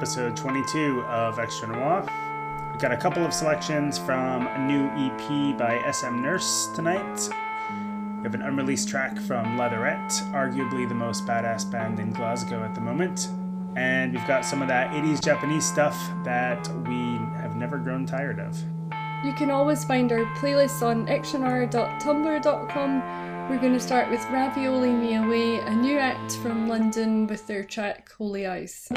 episode 22 of Extra Noir. We've got a couple of selections from a new EP by SM Nurse tonight. We have an unreleased track from Leatherette, arguably the most badass band in Glasgow at the moment. And we've got some of that 80s Japanese stuff that we have never grown tired of. You can always find our playlists on extranoir.tumblr.com we're going to start with Ravioli Me Away, a new act from London with their track Holy Ice.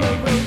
I'll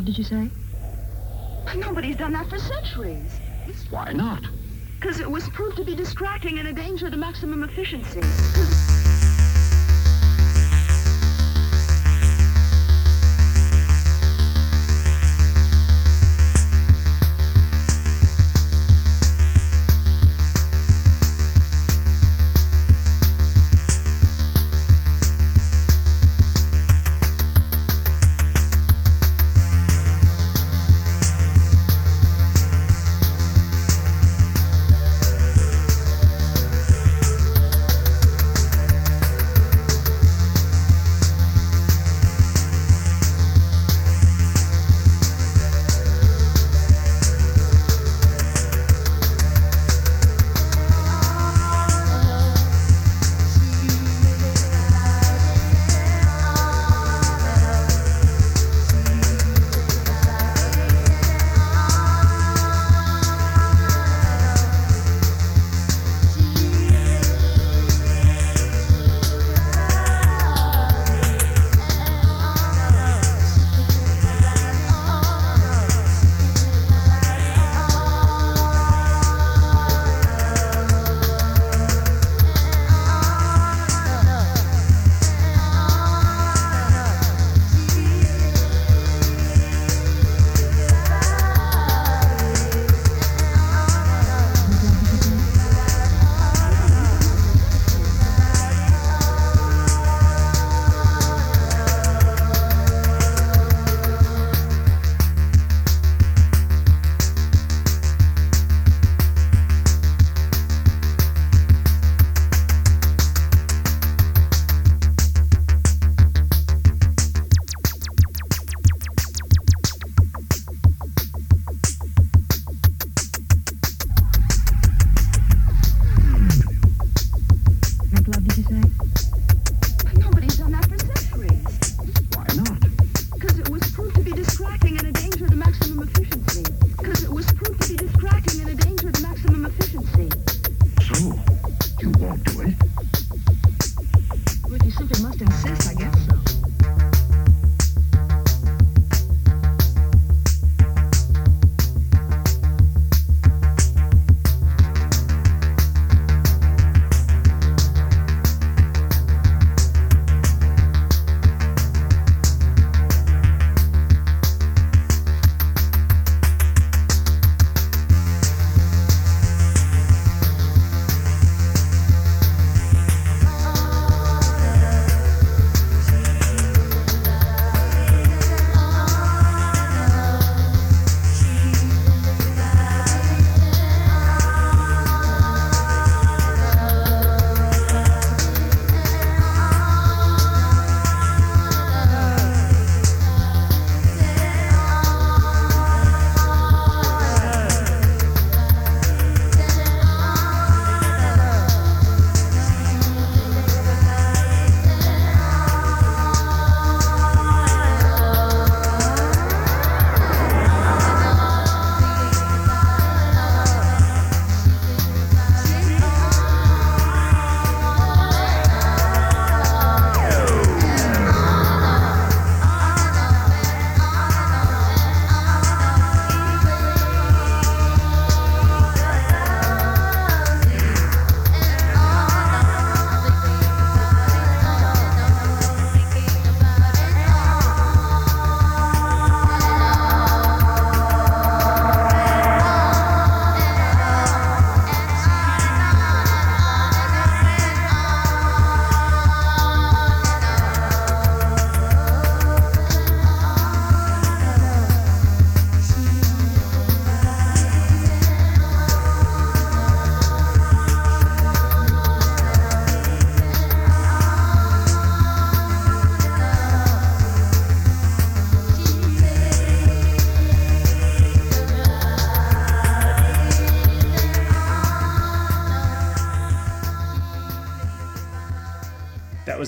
Make love, did you say? Nobody's done that for centuries. Why not? Because it was proved to be distracting and a danger to maximum efficiency.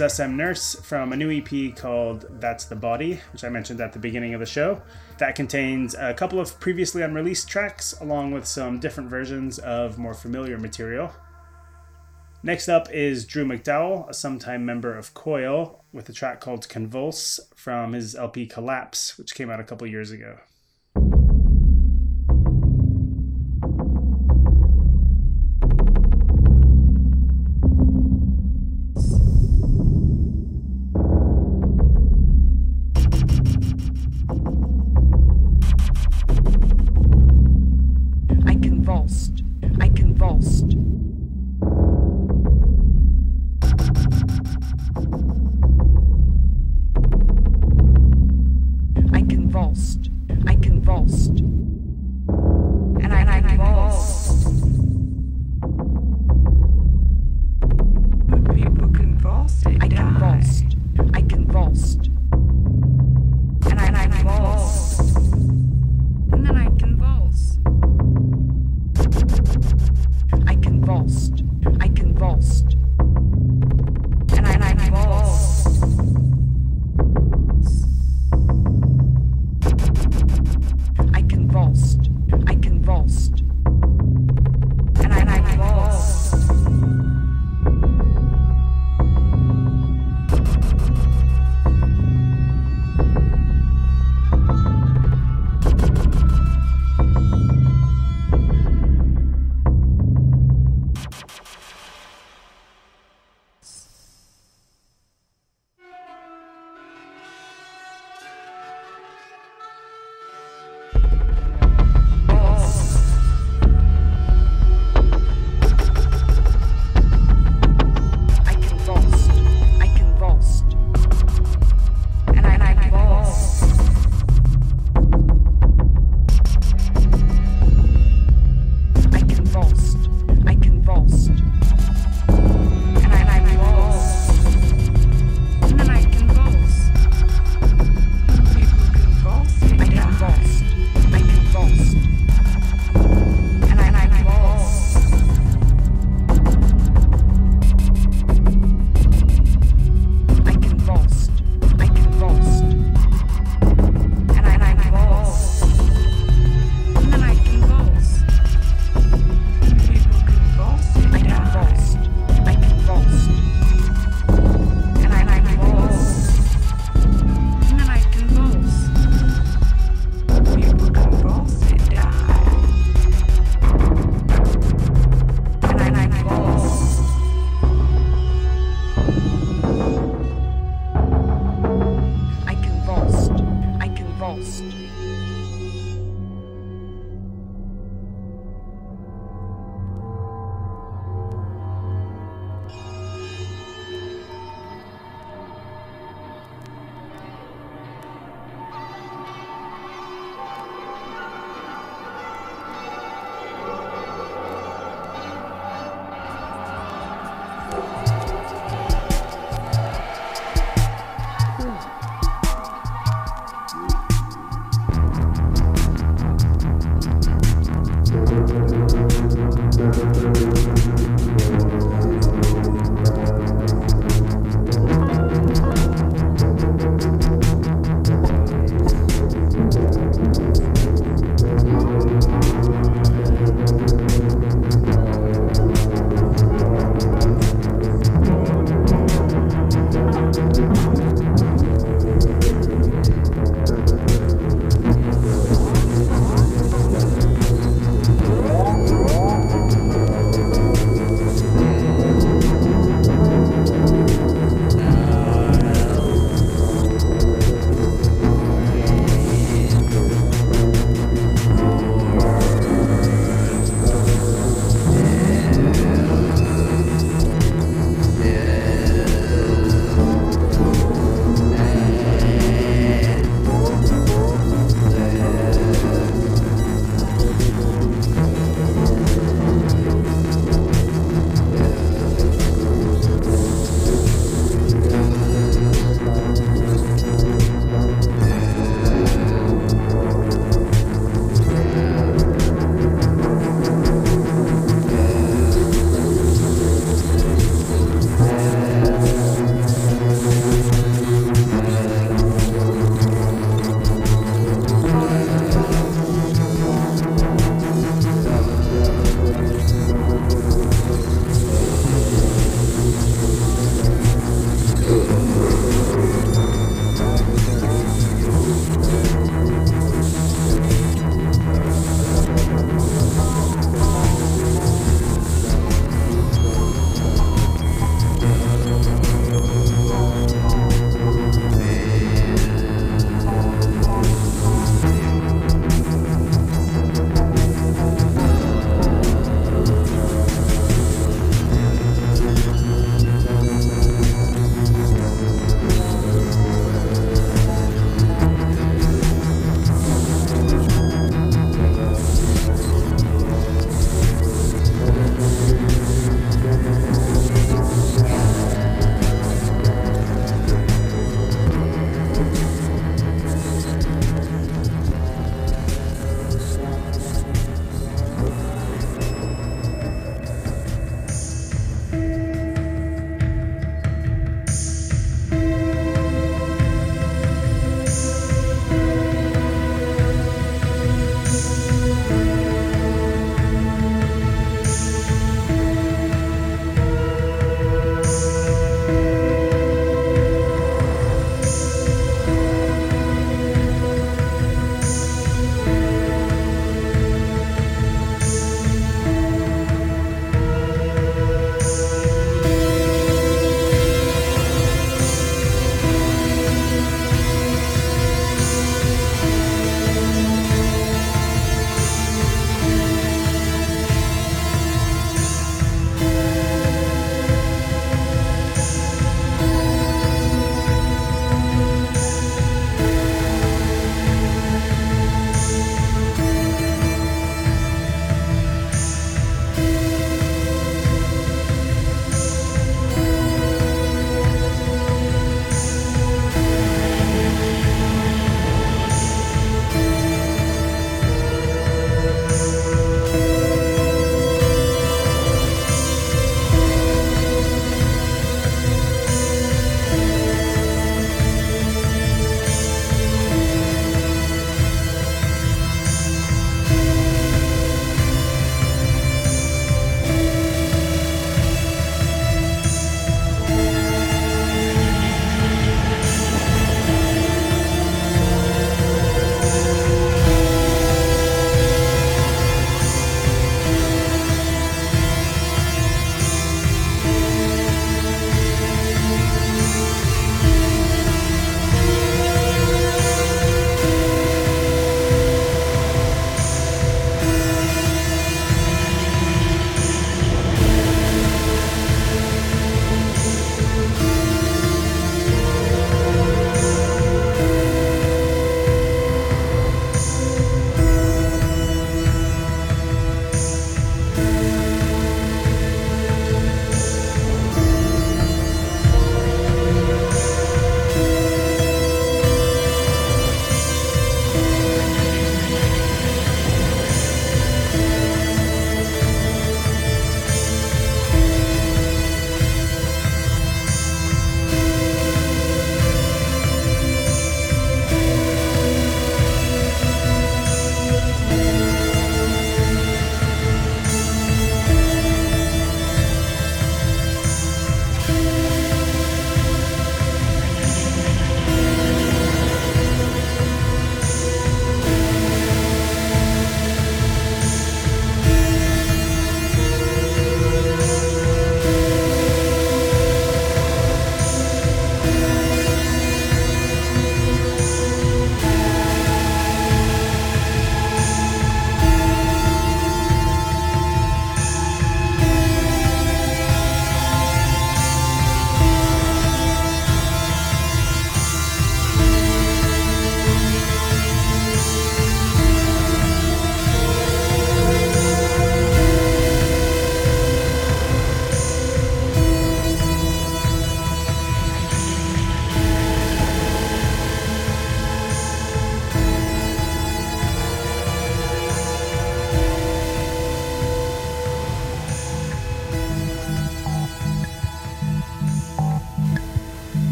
was SM Nurse from a new EP called That's the Body, which I mentioned at the beginning of the show. That contains a couple of previously unreleased tracks, along with some different versions of more familiar material. Next up is Drew McDowell, a sometime member of Coil, with a track called Convulse from his LP Collapse, which came out a couple years ago.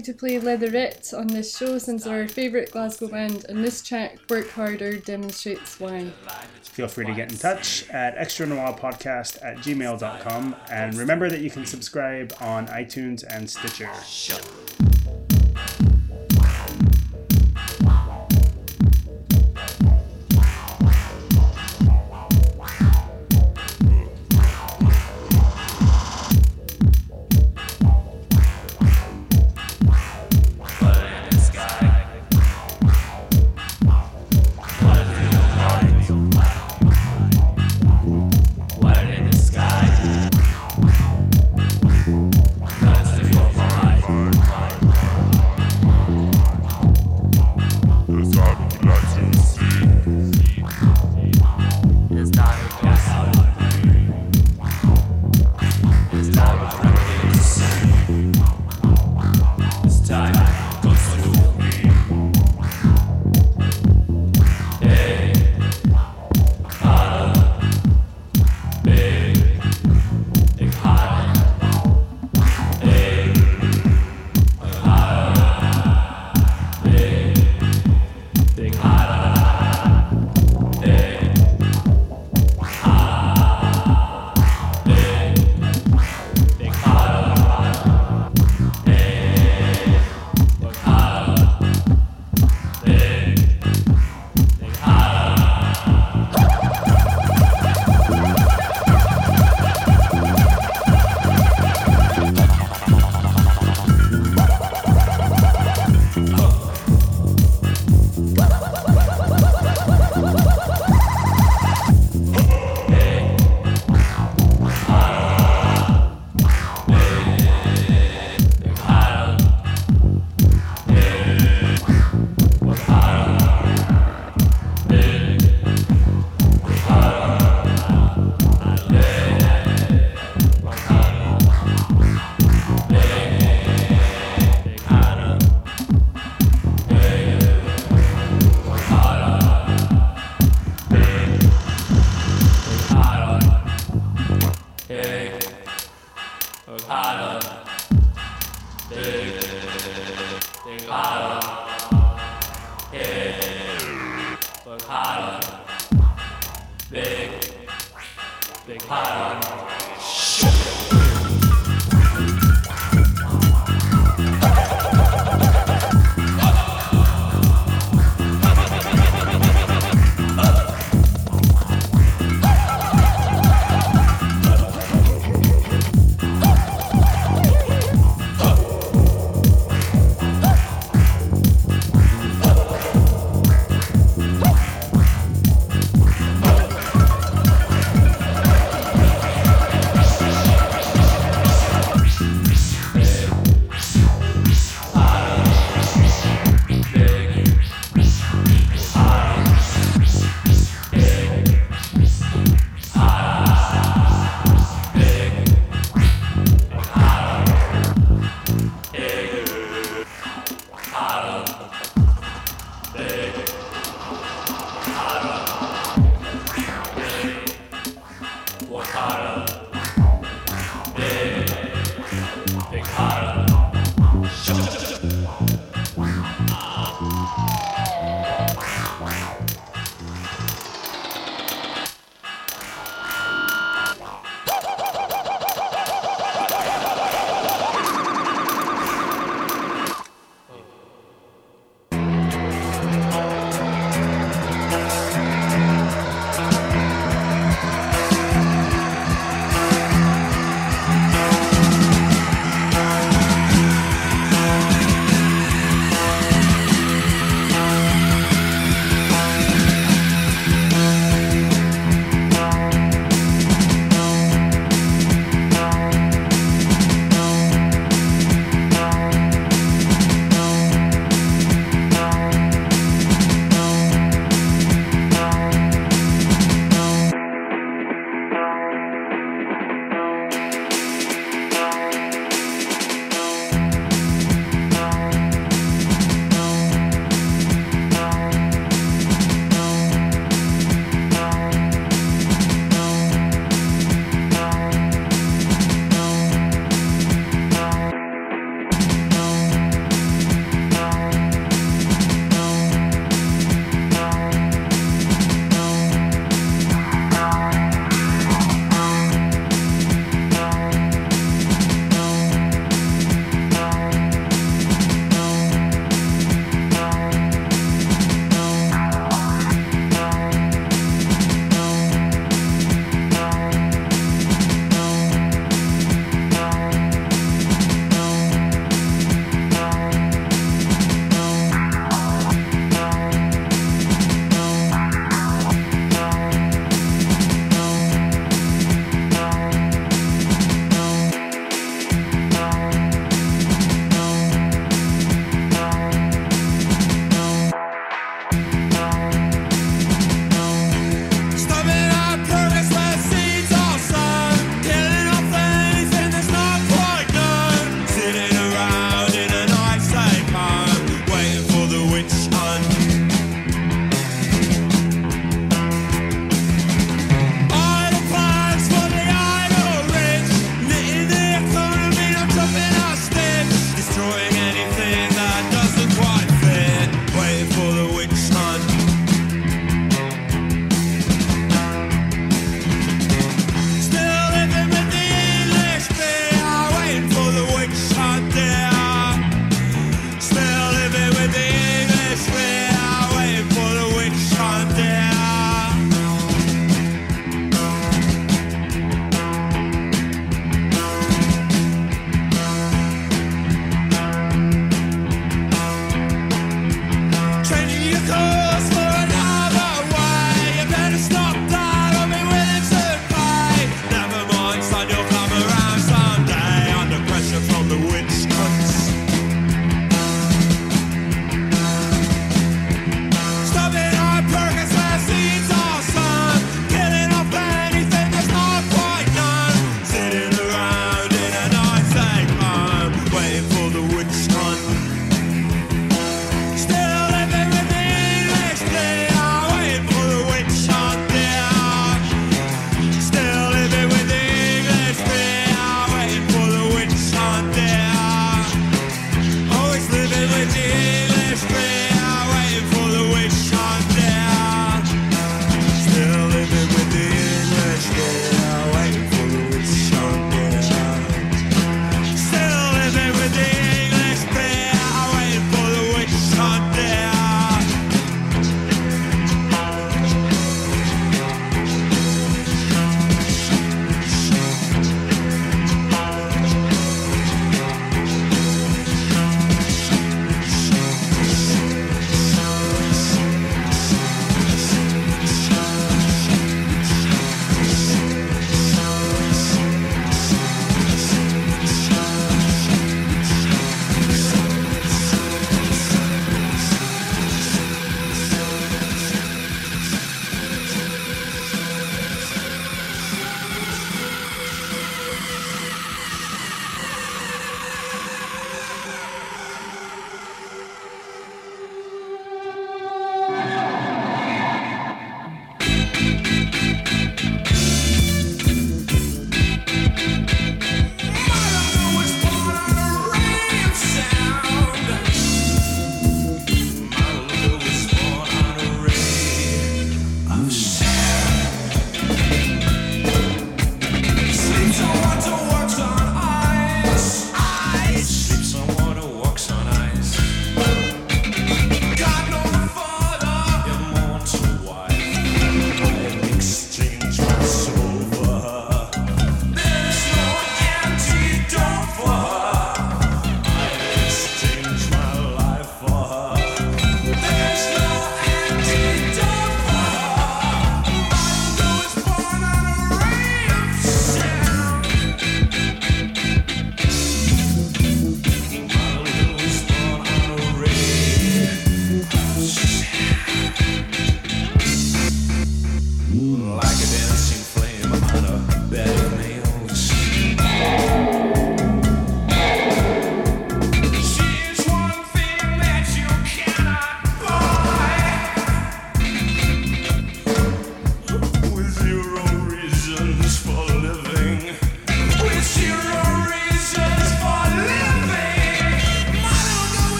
Happy to play Leatherette on this show since our favourite Glasgow band, and this track, Work Harder, demonstrates why. Feel free to get in touch at extra noir podcast at gmail.com and remember that you can subscribe on iTunes and Stitcher.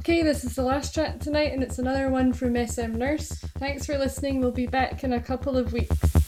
Okay, this is the last chat tonight, and it's another one from SM Nurse. Thanks for listening. We'll be back in a couple of weeks.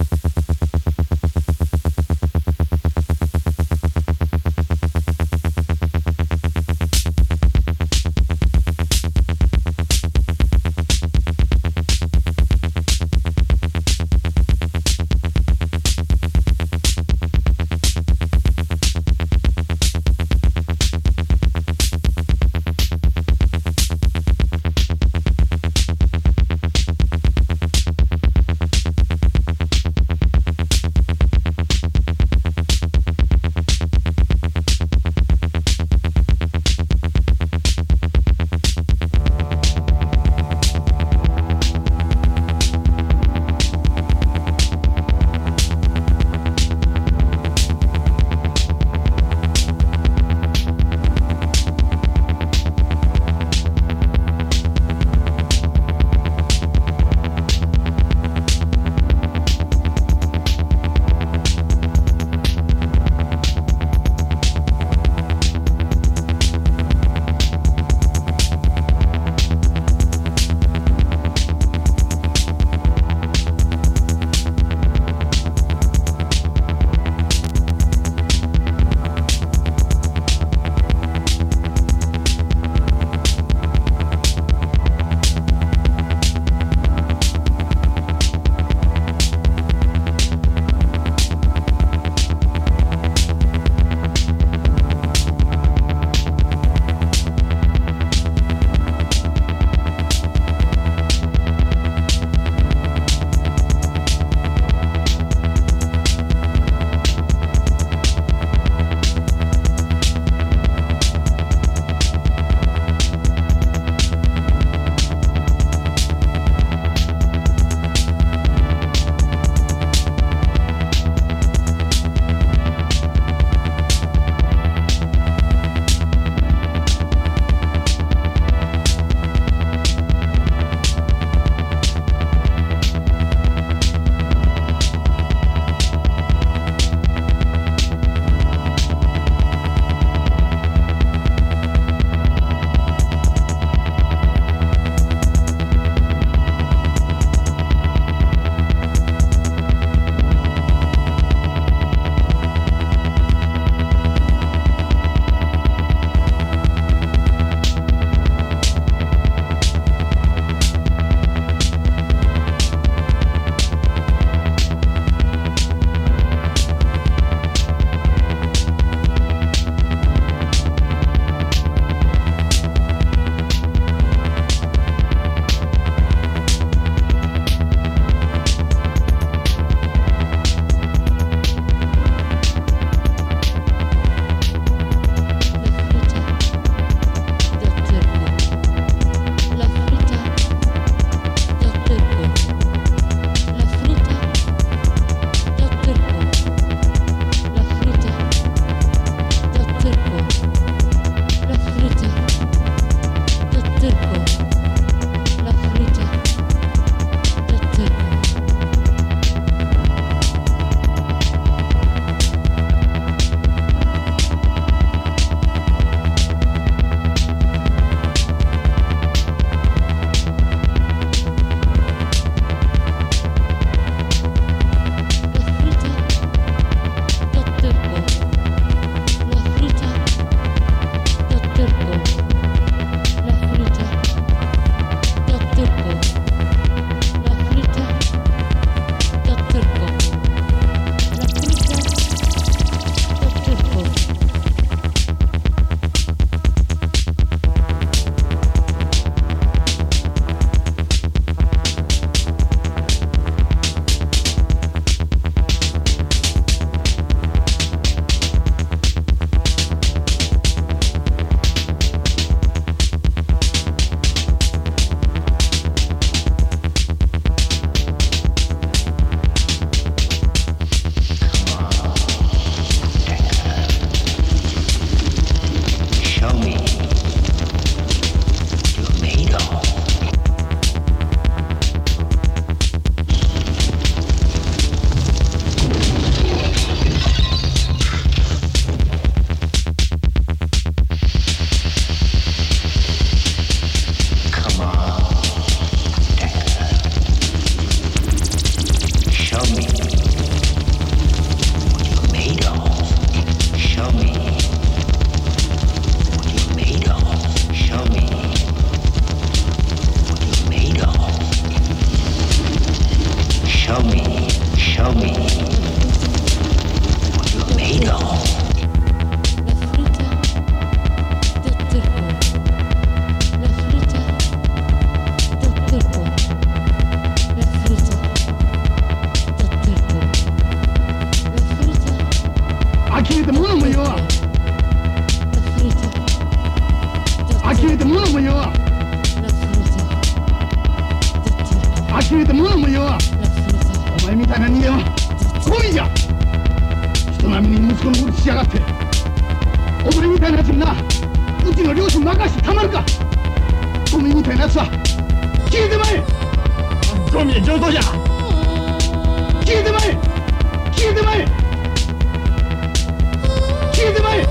消えて物もよ呆れて物もよ呆れて物もよお前みたいな人間は恋じゃ。人並みに息子のことしやがって。お前みたいなやにな。うの両親任してたまるか。ゴミみたいなやは。消えてまえ。ゴミ上等じゃ。消えてまえ。消えてまえ。消えてまい。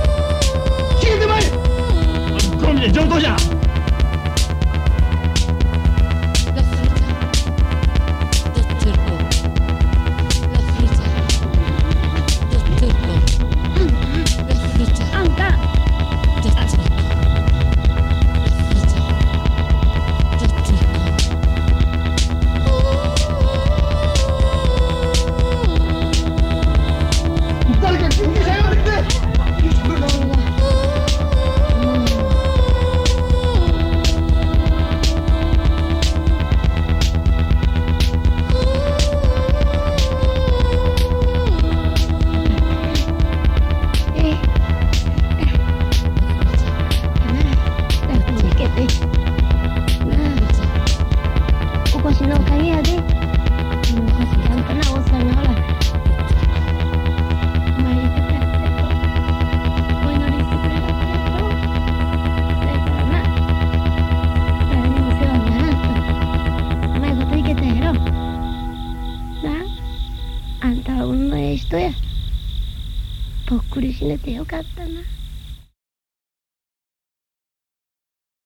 消えてまえゴミで上等じゃん